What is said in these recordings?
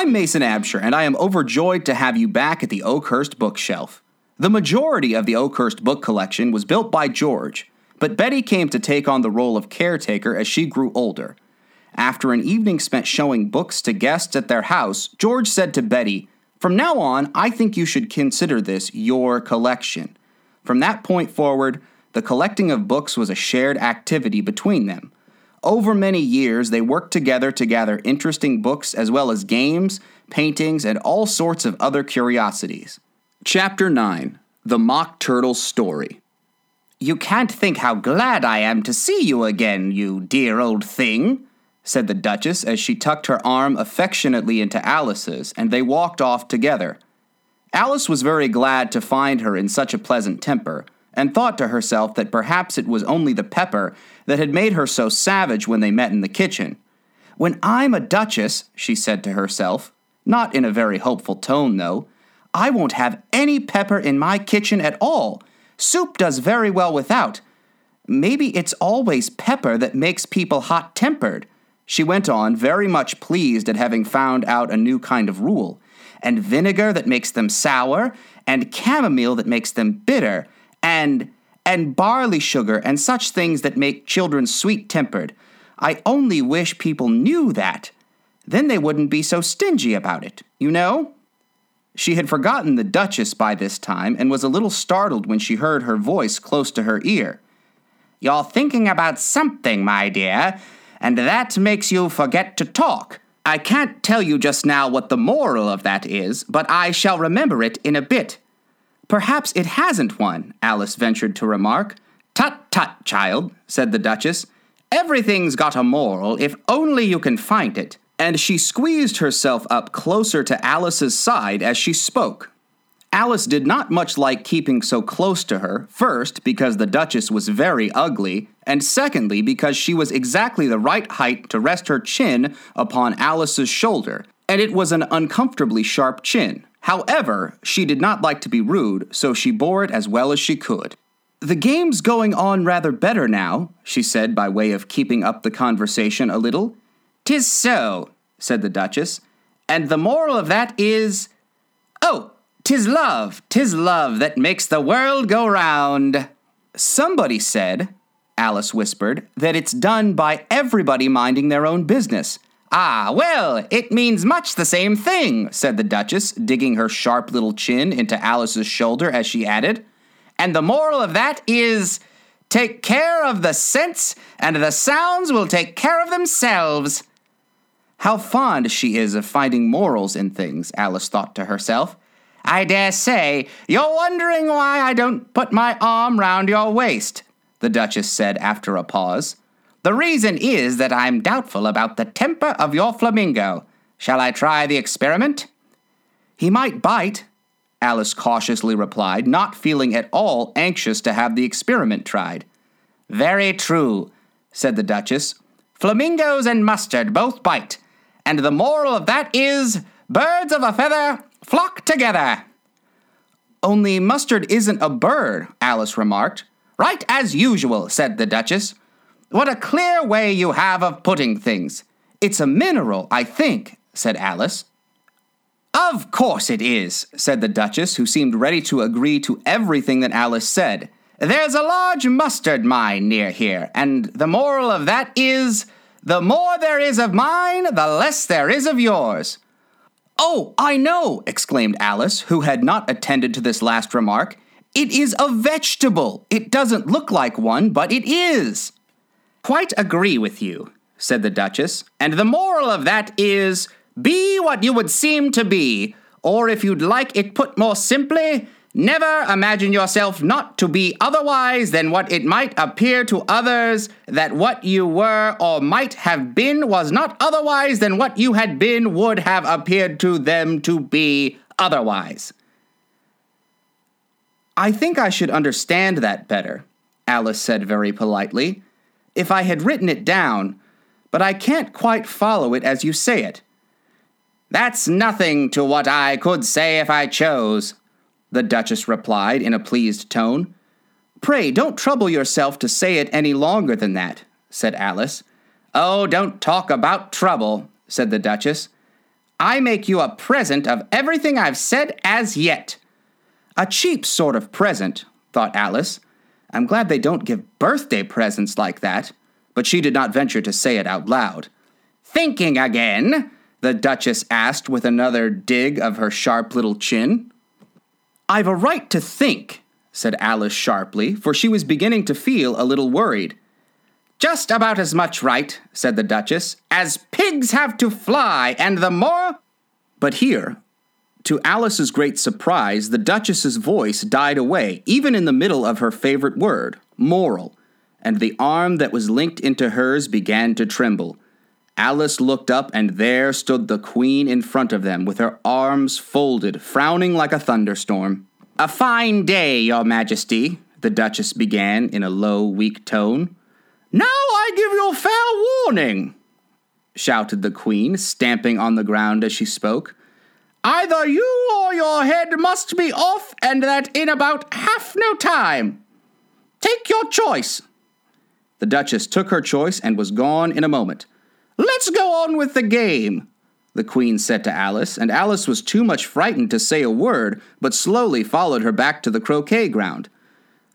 I'm Mason Absher, and I am overjoyed to have you back at the Oakhurst bookshelf. The majority of the Oakhurst book collection was built by George, but Betty came to take on the role of caretaker as she grew older. After an evening spent showing books to guests at their house, George said to Betty, From now on, I think you should consider this your collection. From that point forward, the collecting of books was a shared activity between them. Over many years, they worked together to gather interesting books as well as games, paintings, and all sorts of other curiosities. Chapter 9 The Mock Turtle's Story. You can't think how glad I am to see you again, you dear old thing, said the Duchess as she tucked her arm affectionately into Alice's, and they walked off together. Alice was very glad to find her in such a pleasant temper, and thought to herself that perhaps it was only the pepper that had made her so savage when they met in the kitchen. When I'm a duchess, she said to herself, not in a very hopeful tone, though, I won't have any pepper in my kitchen at all. Soup does very well without. Maybe it's always pepper that makes people hot tempered. She went on, very much pleased at having found out a new kind of rule. And vinegar that makes them sour, and chamomile that makes them bitter, and and barley sugar and such things that make children sweet tempered. I only wish people knew that. Then they wouldn't be so stingy about it, you know? She had forgotten the Duchess by this time and was a little startled when she heard her voice close to her ear. You're thinking about something, my dear, and that makes you forget to talk. I can't tell you just now what the moral of that is, but I shall remember it in a bit. Perhaps it hasn't one, Alice ventured to remark. Tut tut, child, said the Duchess. Everything's got a moral if only you can find it. And she squeezed herself up closer to Alice's side as she spoke. Alice did not much like keeping so close to her, first, because the Duchess was very ugly, and secondly, because she was exactly the right height to rest her chin upon Alice's shoulder, and it was an uncomfortably sharp chin. However, she did not like to be rude, so she bore it as well as she could. The game's going on rather better now, she said by way of keeping up the conversation a little. Tis so, said the Duchess, and the moral of that is. Oh, tis love, tis love that makes the world go round. Somebody said, Alice whispered, that it's done by everybody minding their own business. Ah, well, it means much the same thing, said the Duchess, digging her sharp little chin into Alice's shoulder as she added. And the moral of that is take care of the sense, and the sounds will take care of themselves. How fond she is of finding morals in things, Alice thought to herself. I dare say you're wondering why I don't put my arm round your waist, the Duchess said after a pause. The reason is that I'm doubtful about the temper of your flamingo. Shall I try the experiment? He might bite, Alice cautiously replied, not feeling at all anxious to have the experiment tried. Very true, said the Duchess. Flamingos and mustard both bite, and the moral of that is birds of a feather flock together. Only mustard isn't a bird, Alice remarked. Right as usual, said the Duchess. What a clear way you have of putting things. It's a mineral, I think, said Alice. Of course it is, said the Duchess, who seemed ready to agree to everything that Alice said. There's a large mustard mine near here, and the moral of that is the more there is of mine, the less there is of yours. Oh, I know, exclaimed Alice, who had not attended to this last remark. It is a vegetable. It doesn't look like one, but it is. Quite agree with you, said the Duchess, and the moral of that is be what you would seem to be, or if you'd like it put more simply, never imagine yourself not to be otherwise than what it might appear to others that what you were or might have been was not otherwise than what you had been would have appeared to them to be otherwise. I think I should understand that better, Alice said very politely if I had written it down, but I can't quite follow it as you say it. That's nothing to what I could say if I chose, the Duchess replied in a pleased tone. Pray don't trouble yourself to say it any longer than that, said Alice. Oh, don't talk about trouble, said the Duchess. I make you a present of everything I've said as yet. A cheap sort of present, thought Alice. I'm glad they don't give birthday presents like that. But she did not venture to say it out loud. Thinking again? the Duchess asked with another dig of her sharp little chin. I've a right to think, said Alice sharply, for she was beginning to feel a little worried. Just about as much right, said the Duchess, as pigs have to fly, and the more. But here, to Alice's great surprise, the Duchess's voice died away, even in the middle of her favorite word, moral, and the arm that was linked into hers began to tremble. Alice looked up, and there stood the Queen in front of them, with her arms folded, frowning like a thunderstorm. A fine day, Your Majesty, the Duchess began in a low, weak tone. Now I give you a fair warning, shouted the Queen, stamping on the ground as she spoke. Either you or your head must be off, and that in about half no time. Take your choice. The Duchess took her choice and was gone in a moment. Let's go on with the game, the Queen said to Alice, and Alice was too much frightened to say a word, but slowly followed her back to the croquet ground.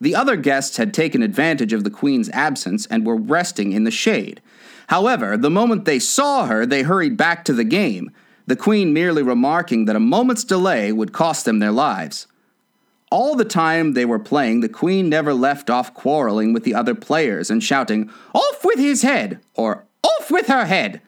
The other guests had taken advantage of the Queen's absence and were resting in the shade. However, the moment they saw her, they hurried back to the game, the Queen merely remarking that a moment's delay would cost them their lives. All the time they were playing, the Queen never left off quarreling with the other players and shouting, Off with his head! or Off with her head!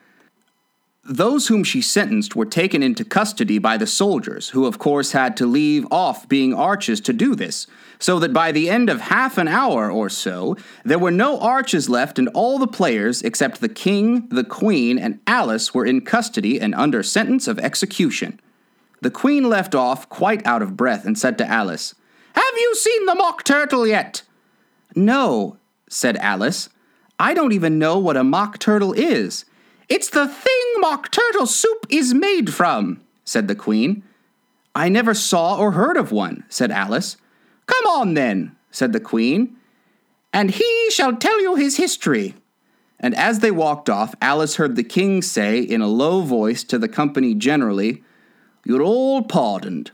Those whom she sentenced were taken into custody by the soldiers, who of course had to leave off being arches to do this, so that by the end of half an hour or so, there were no arches left, and all the players, except the king, the queen, and Alice, were in custody and under sentence of execution. The queen left off, quite out of breath, and said to Alice, Have you seen the mock turtle yet? No, said Alice. I don't even know what a mock turtle is. It's the thing mock turtle soup is made from, said the queen. I never saw or heard of one, said Alice. Come on then, said the queen, and he shall tell you his history. And as they walked off, Alice heard the king say in a low voice to the company generally, You're all pardoned.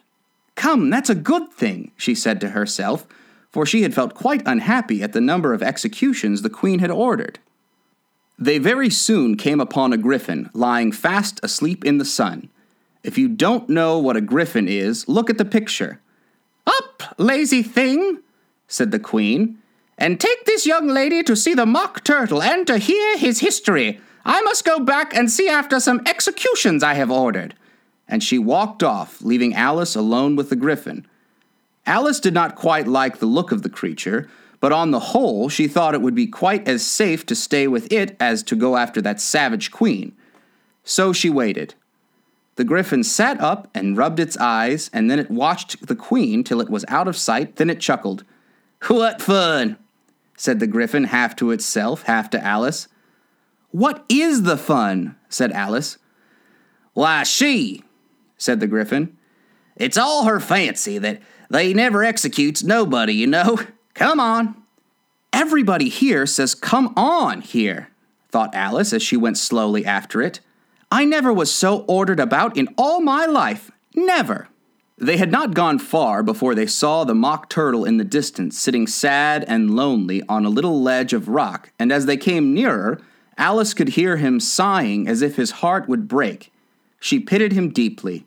Come, that's a good thing, she said to herself, for she had felt quite unhappy at the number of executions the queen had ordered. They very soon came upon a griffin lying fast asleep in the sun. If you don't know what a griffin is, look at the picture. Up, lazy thing, said the queen, and take this young lady to see the mock turtle and to hear his history. I must go back and see after some executions I have ordered. And she walked off, leaving Alice alone with the griffin. Alice did not quite like the look of the creature, but on the whole, she thought it would be quite as safe to stay with it as to go after that savage queen. So she waited. The griffin sat up and rubbed its eyes, and then it watched the queen till it was out of sight. Then it chuckled. What fun! said the griffin, half to itself, half to Alice. What is the fun? said Alice. Why, she, said the griffin. It's all her fancy that they never executes nobody, you know. Come on. Everybody here says, Come on here, thought Alice as she went slowly after it. I never was so ordered about in all my life. Never. They had not gone far before they saw the mock turtle in the distance, sitting sad and lonely on a little ledge of rock, and as they came nearer, Alice could hear him sighing as if his heart would break. She pitied him deeply.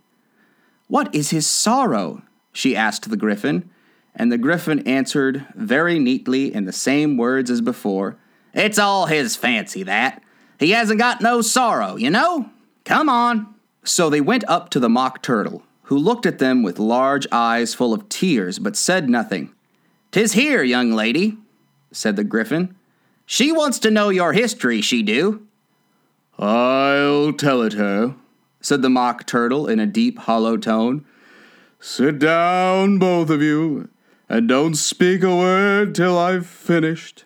What is his sorrow? she asked the griffin and the griffin answered very neatly in the same words as before It's all his fancy, that. He hasn't got no sorrow, you know? Come on. So they went up to the mock turtle, who looked at them with large eyes full of tears, but said nothing. Tis here, young lady, said the griffin. She wants to know your history, she do. I'll tell it her, said the mock turtle in a deep, hollow tone. Sit down, both of you, and don't speak a word till I've finished.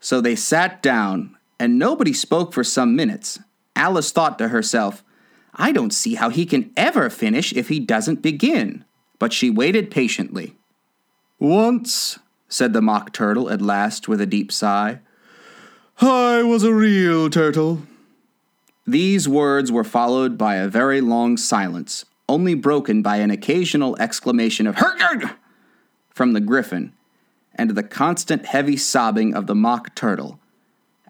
So they sat down, and nobody spoke for some minutes. Alice thought to herself, I don't see how he can ever finish if he doesn't begin. But she waited patiently. Once, said the Mock Turtle at last with a deep sigh, I was a real turtle. These words were followed by a very long silence, only broken by an occasional exclamation of Hergard from the griffin, and the constant heavy sobbing of the mock turtle.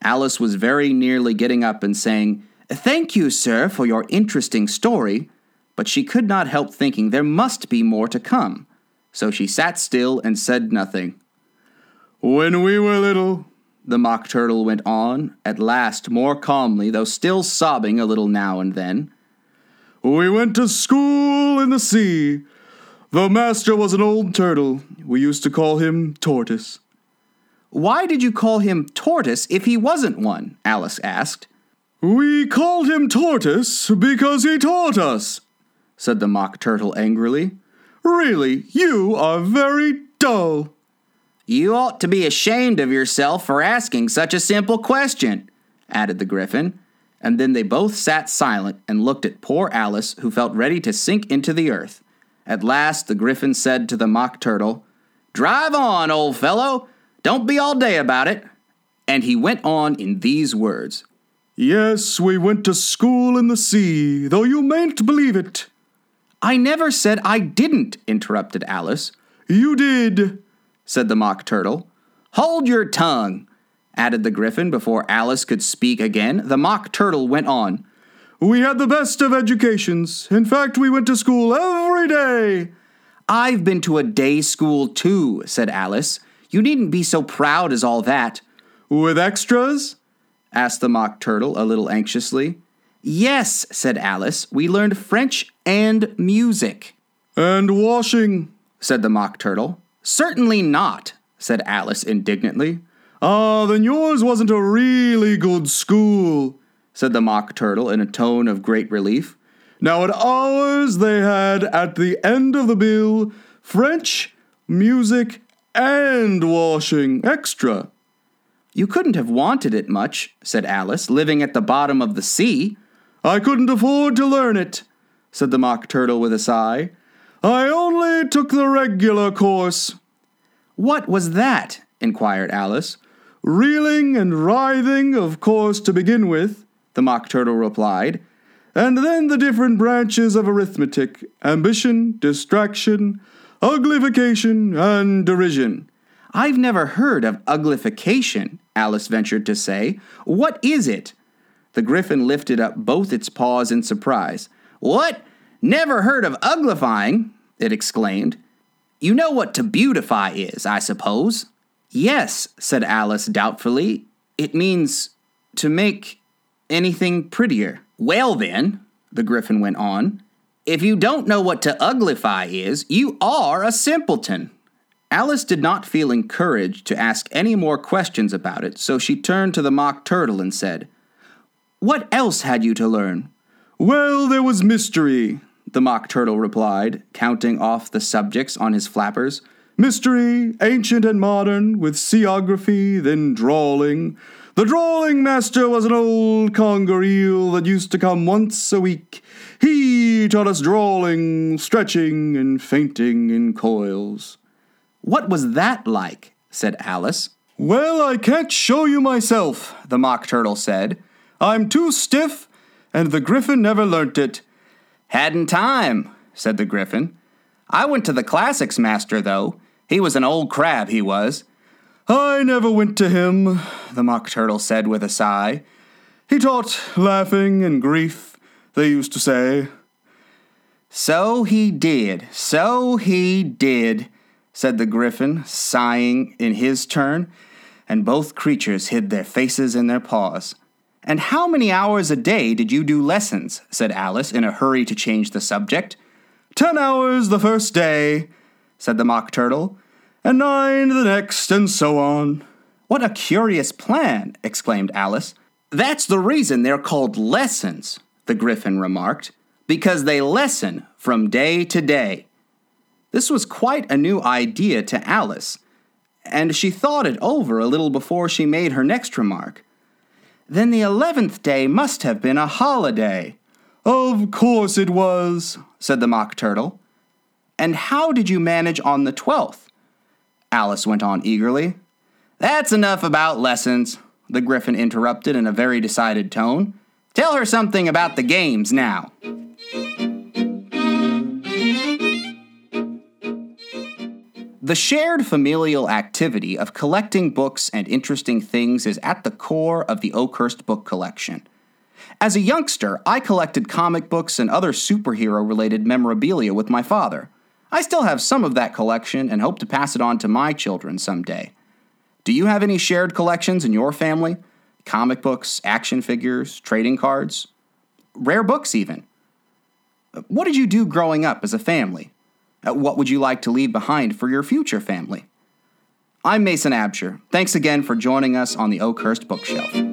Alice was very nearly getting up and saying, Thank you, sir, for your interesting story, but she could not help thinking there must be more to come. So she sat still and said nothing. When we were little, the Mock Turtle went on, at last more calmly, though still sobbing a little now and then. We went to school in the sea. The master was an old turtle. We used to call him Tortoise. Why did you call him Tortoise if he wasn't one? Alice asked. We called him Tortoise because he taught us, said the Mock Turtle angrily. Really, you are very dull. You ought to be ashamed of yourself for asking such a simple question, added the Griffin. And then they both sat silent and looked at poor Alice, who felt ready to sink into the earth. At last the Griffin said to the Mock Turtle, Drive on, old fellow! Don't be all day about it. And he went on in these words Yes, we went to school in the sea, though you mayn't believe it. I never said I didn't, interrupted Alice. You did, said the Mock Turtle. Hold your tongue, added the Griffin before Alice could speak again. The Mock Turtle went on. We had the best of educations. In fact, we went to school every day. I've been to a day school too, said Alice. You needn't be so proud as all that. With extras? Asked the Mock Turtle a little anxiously. Yes, said Alice. We learned French and music. And washing, said the Mock Turtle. Certainly not, said Alice indignantly. Ah, then yours wasn't a really good school, said the Mock Turtle in a tone of great relief. Now, at ours, they had, at the end of the bill, French, music, and washing extra. You couldn't have wanted it much, said Alice, living at the bottom of the sea. I couldn't afford to learn it, said the Mock Turtle with a sigh. I only took the regular course. What was that? inquired Alice. Reeling and writhing, of course, to begin with, the Mock Turtle replied, and then the different branches of arithmetic ambition, distraction, uglification, and derision. I've never heard of uglification, Alice ventured to say. What is it? The griffin lifted up both its paws in surprise. What? Never heard of uglifying? it exclaimed. You know what to beautify is, I suppose. Yes, said Alice doubtfully. It means to make anything prettier. Well, then, the griffin went on, if you don't know what to uglify is, you are a simpleton. Alice did not feel encouraged to ask any more questions about it, so she turned to the Mock Turtle and said, What else had you to learn? Well, there was mystery, the Mock Turtle replied, counting off the subjects on his flappers. Mystery, ancient and modern, with seaography, then drawling. The drawling master was an old conger eel that used to come once a week. He taught us drawling, stretching, and fainting in coils. What was that like? said Alice. Well, I can't show you myself, the Mock Turtle said. I'm too stiff, and the Griffin never learnt it. Hadn't time, said the Griffin. I went to the classics master, though. He was an old crab, he was. I never went to him, the Mock Turtle said with a sigh. He taught laughing and grief, they used to say. So he did, so he did, said the griffin, sighing in his turn, and both creatures hid their faces in their paws. And how many hours a day did you do lessons? said Alice, in a hurry to change the subject. Ten hours the first day, said the Mock Turtle, and nine the next, and so on. What a curious plan! exclaimed Alice. That's the reason they're called lessons, the Griffin remarked, because they lessen from day to day. This was quite a new idea to Alice, and she thought it over a little before she made her next remark. Then the eleventh day must have been a holiday. Of course it was, said the Mock Turtle. And how did you manage on the twelfth? Alice went on eagerly. That's enough about lessons, the Griffin interrupted in a very decided tone. Tell her something about the games now. The shared familial activity of collecting books and interesting things is at the core of the Oakhurst book collection. As a youngster, I collected comic books and other superhero related memorabilia with my father. I still have some of that collection and hope to pass it on to my children someday. Do you have any shared collections in your family? Comic books, action figures, trading cards? Rare books, even. What did you do growing up as a family? Uh, what would you like to leave behind for your future family? I'm Mason Absher. Thanks again for joining us on the Oakhurst Bookshelf.